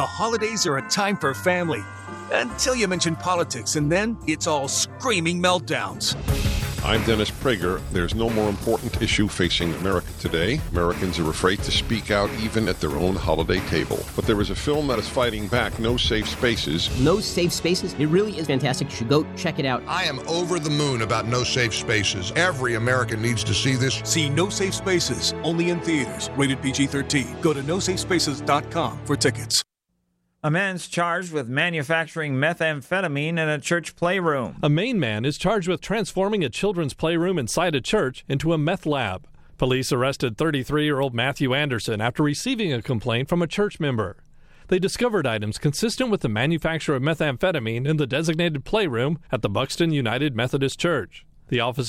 The holidays are a time for family. Until you mention politics, and then it's all screaming meltdowns. I'm Dennis Prager. There's no more important issue facing America today. Americans are afraid to speak out even at their own holiday table. But there is a film that is fighting back No Safe Spaces. No Safe Spaces? It really is fantastic. You should go check it out. I am over the moon about No Safe Spaces. Every American needs to see this. See No Safe Spaces only in theaters. Rated PG 13. Go to nosafespaces.com for tickets. A man's charged with manufacturing methamphetamine in a church playroom. A Maine man is charged with transforming a children's playroom inside a church into a meth lab. Police arrested 33 year old Matthew Anderson after receiving a complaint from a church member. They discovered items consistent with the manufacture of methamphetamine in the designated playroom at the Buxton United Methodist Church. The officer